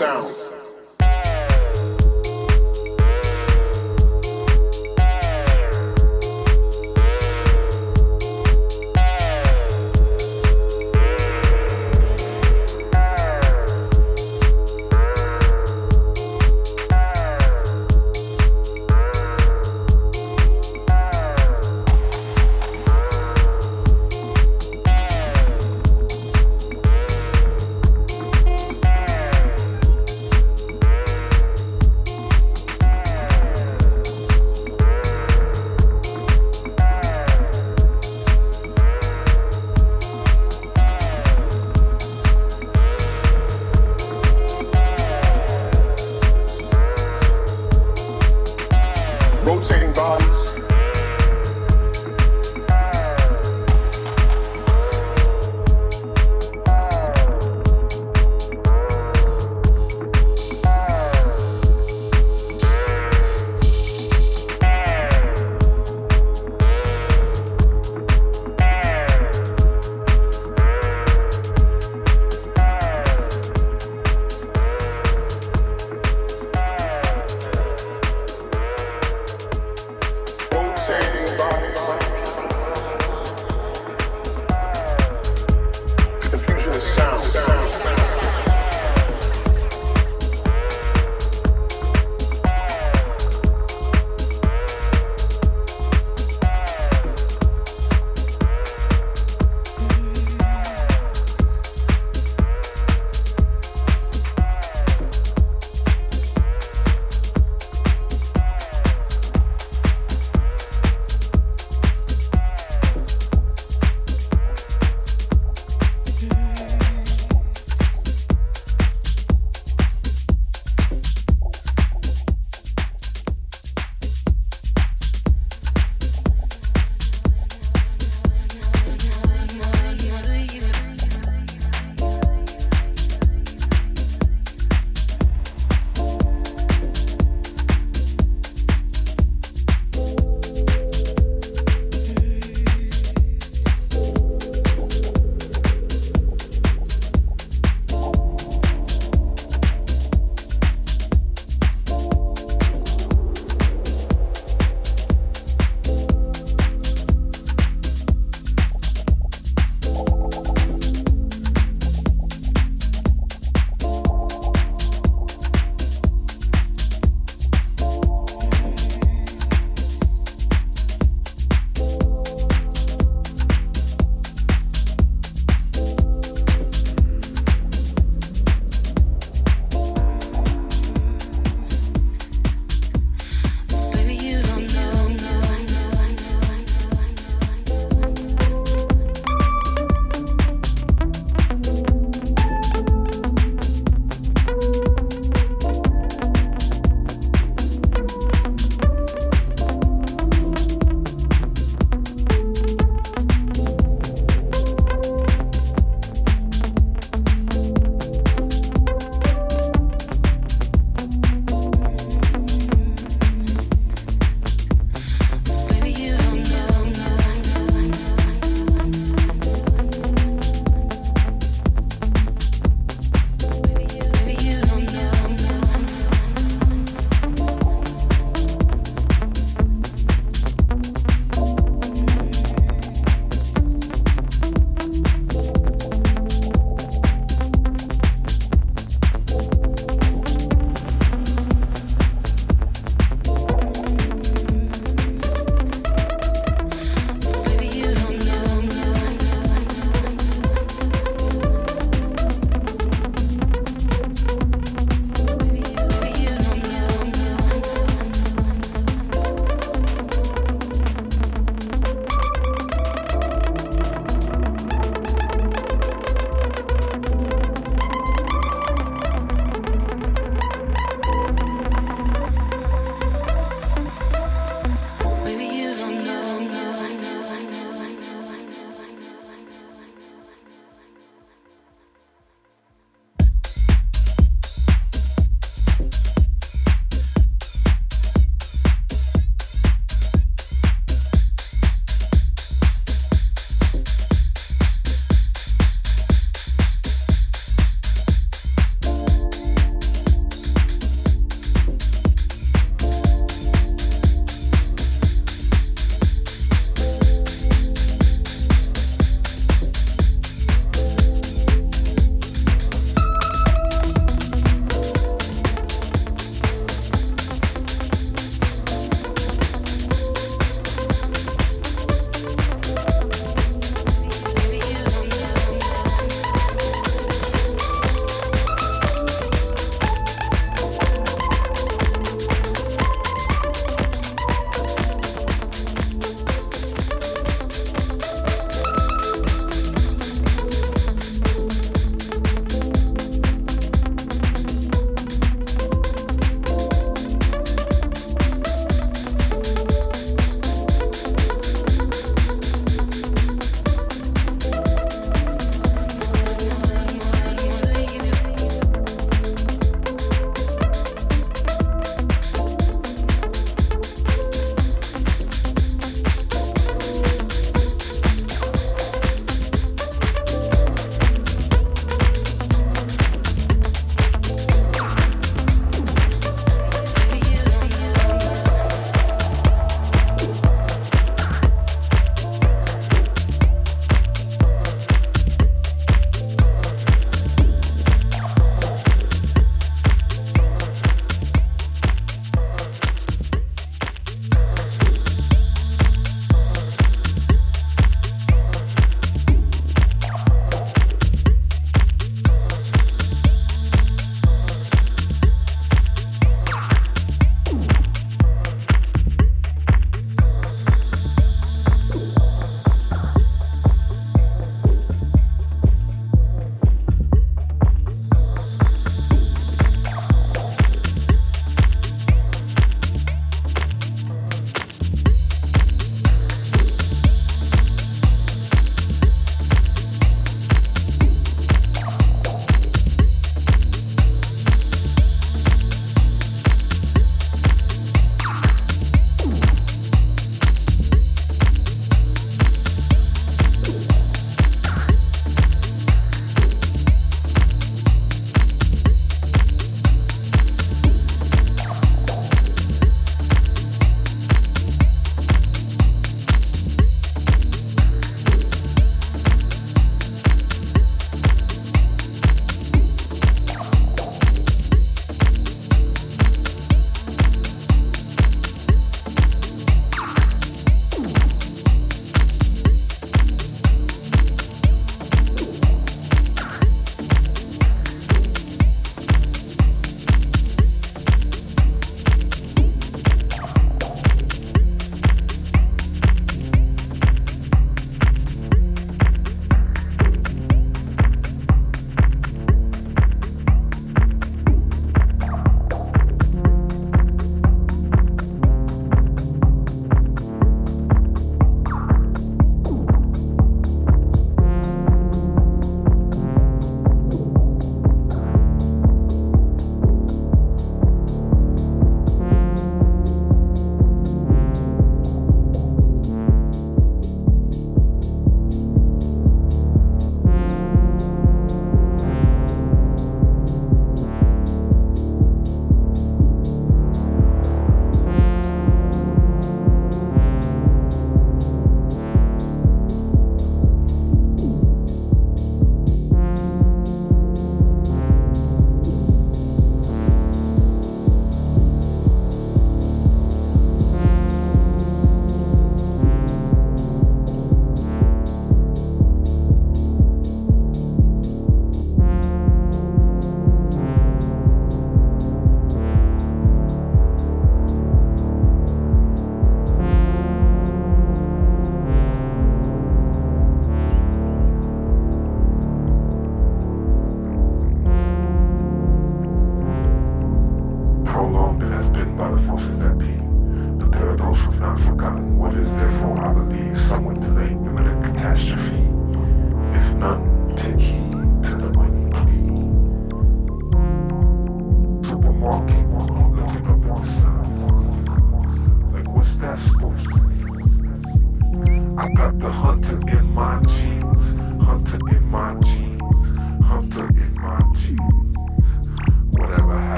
sound.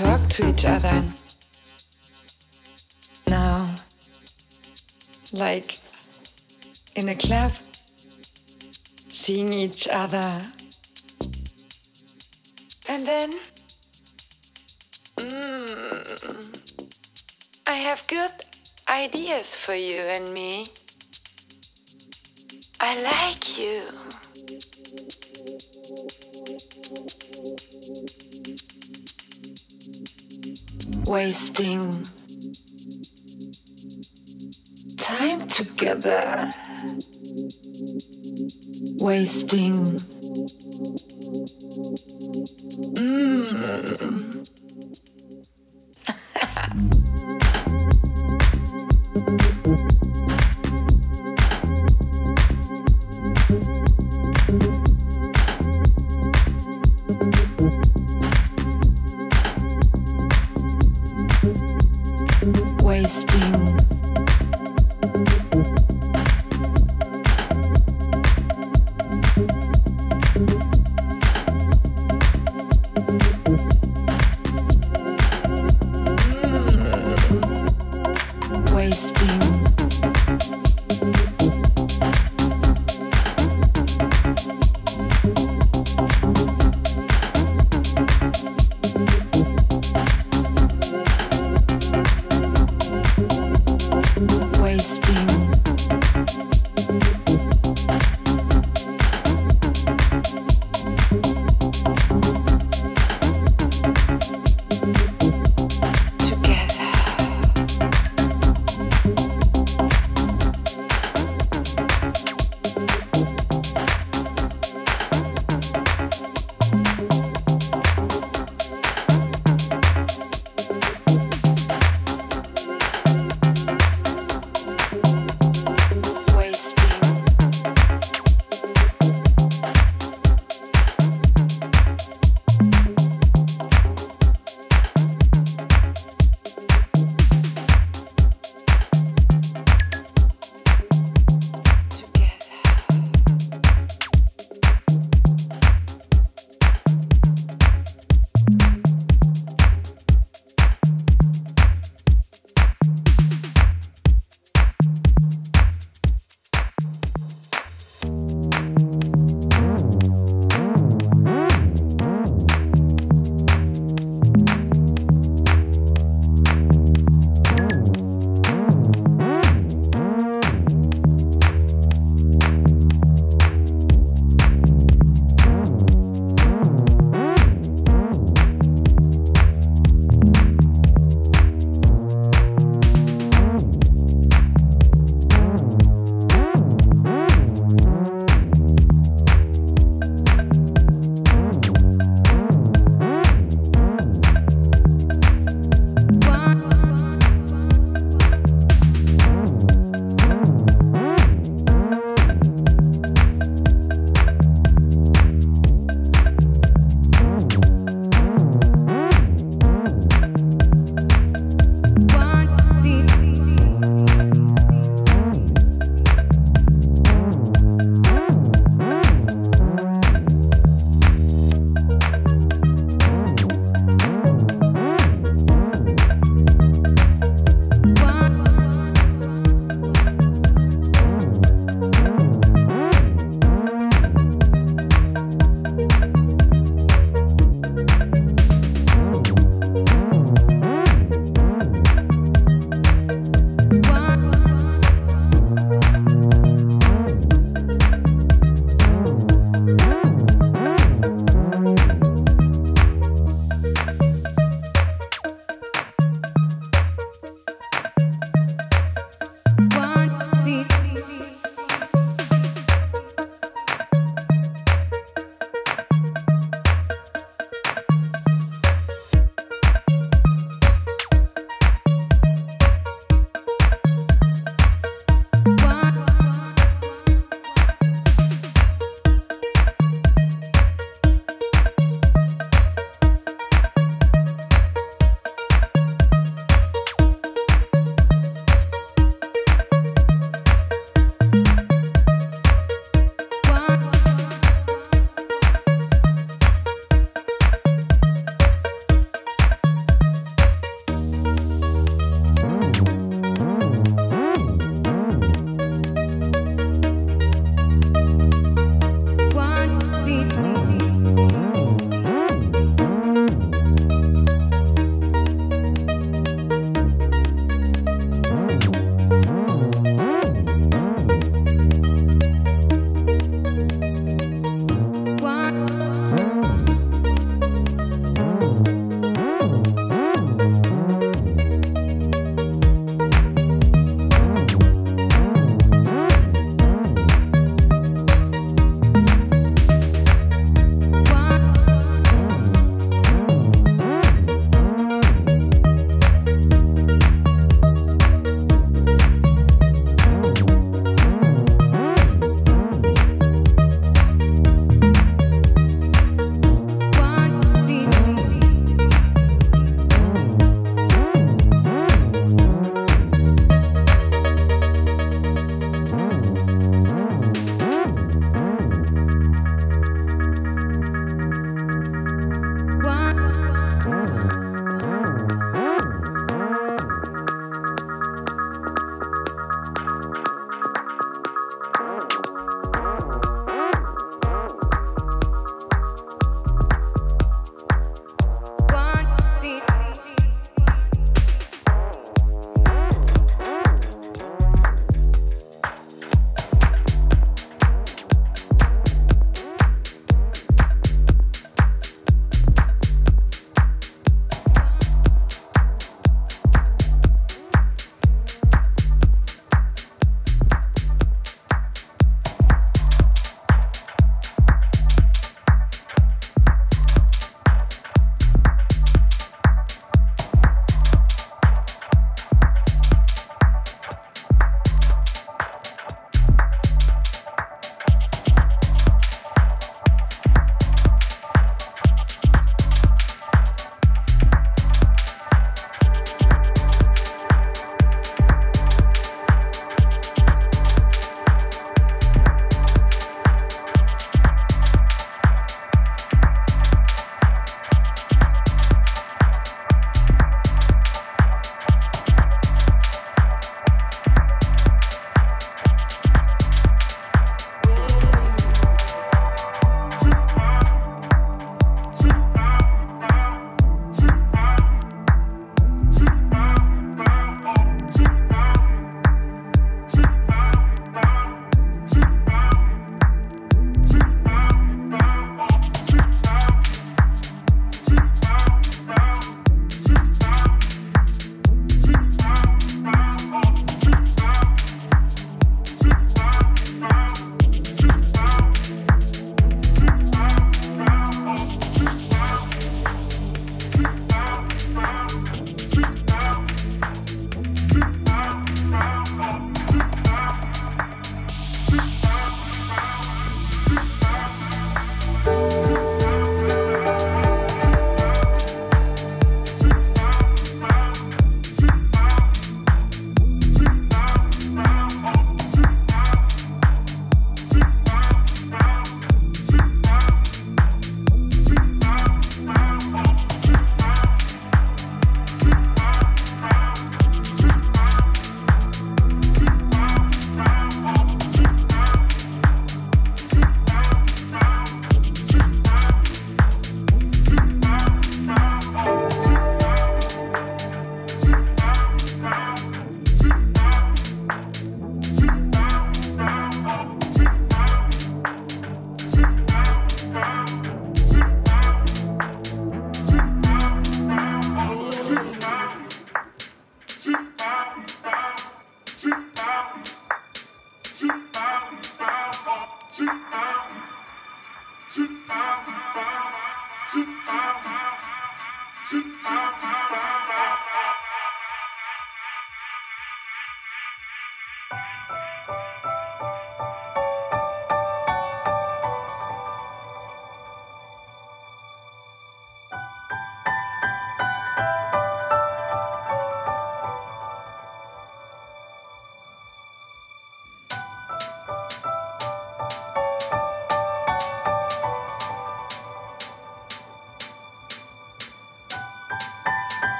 talk to each other now, like in a club, seeing each other. And then mm, I have good ideas for you and me.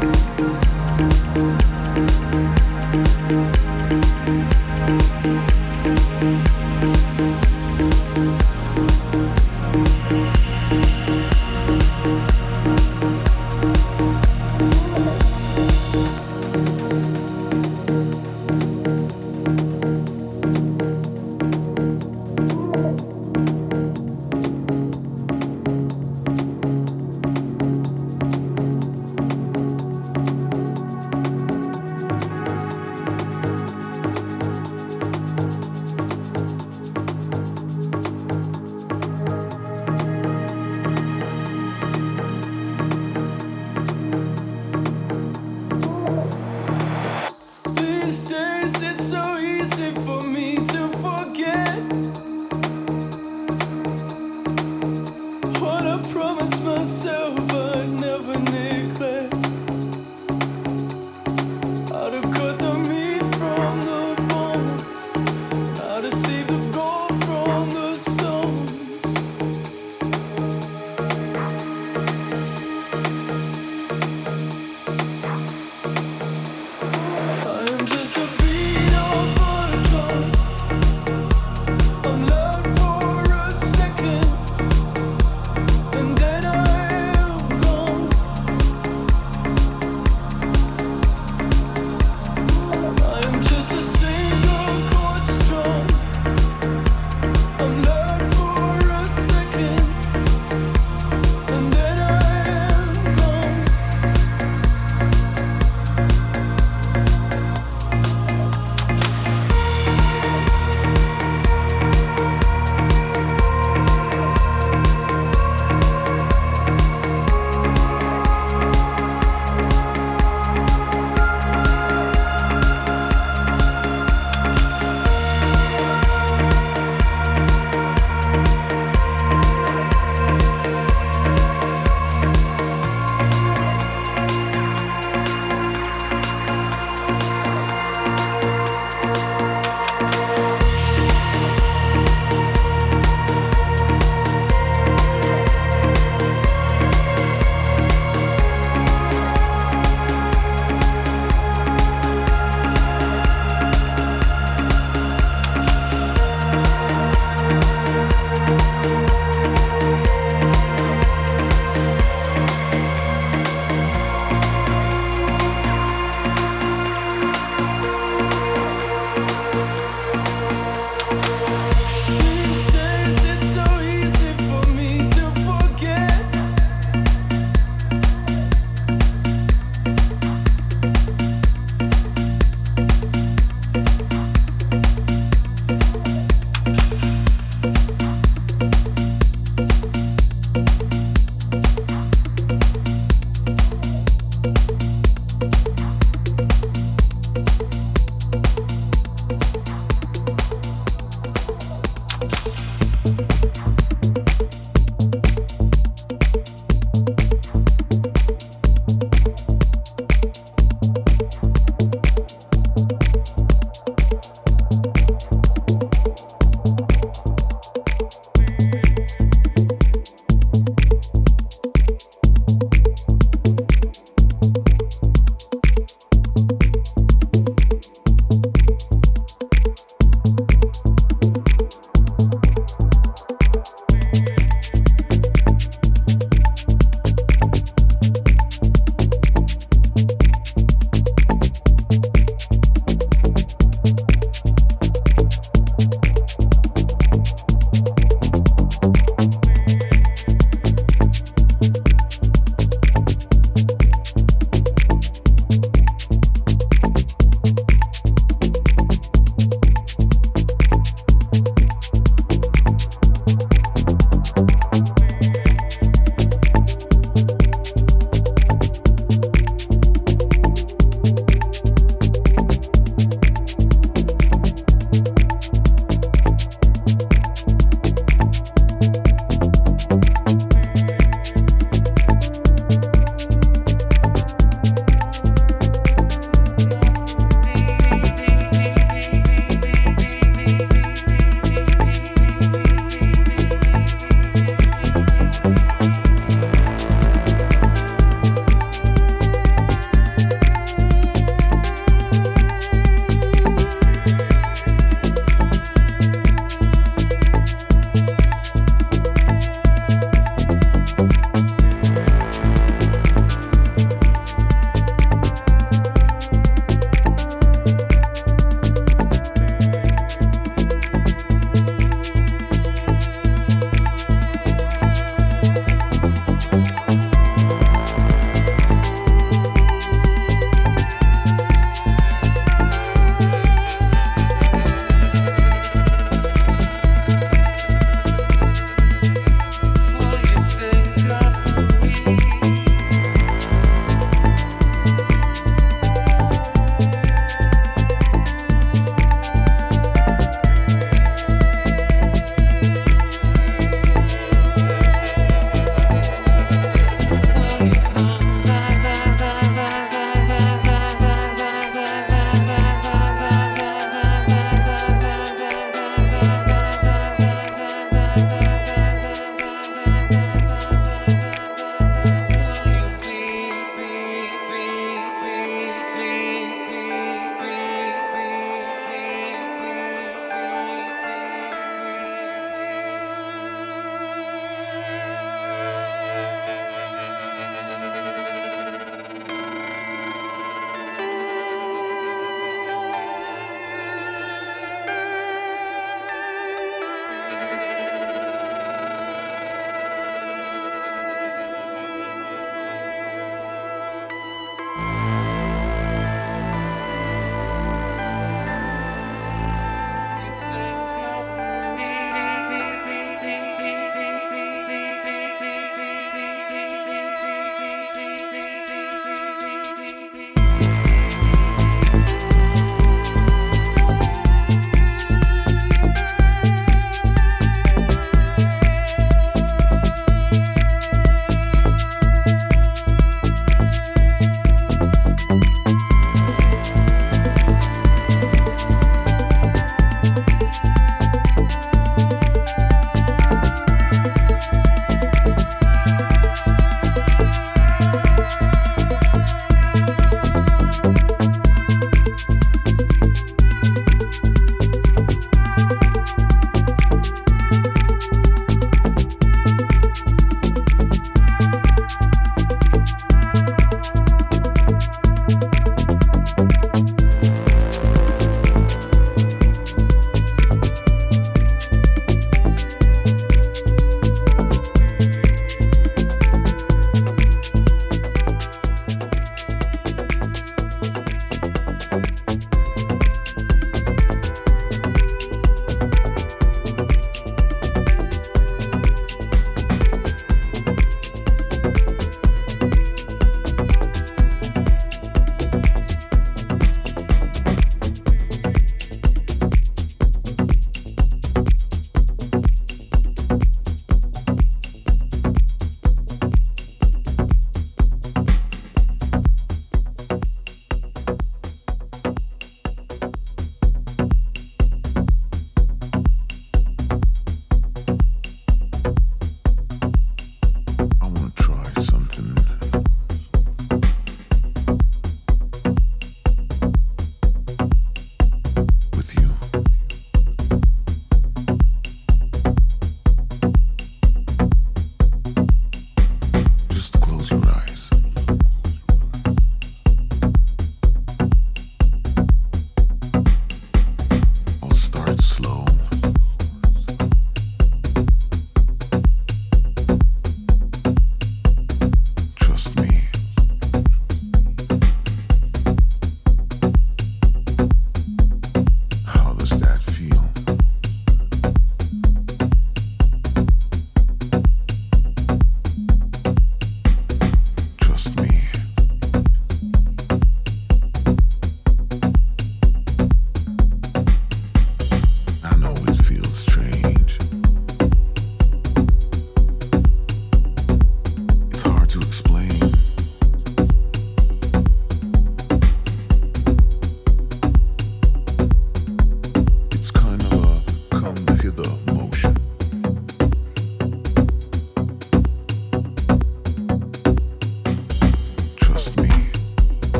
Thank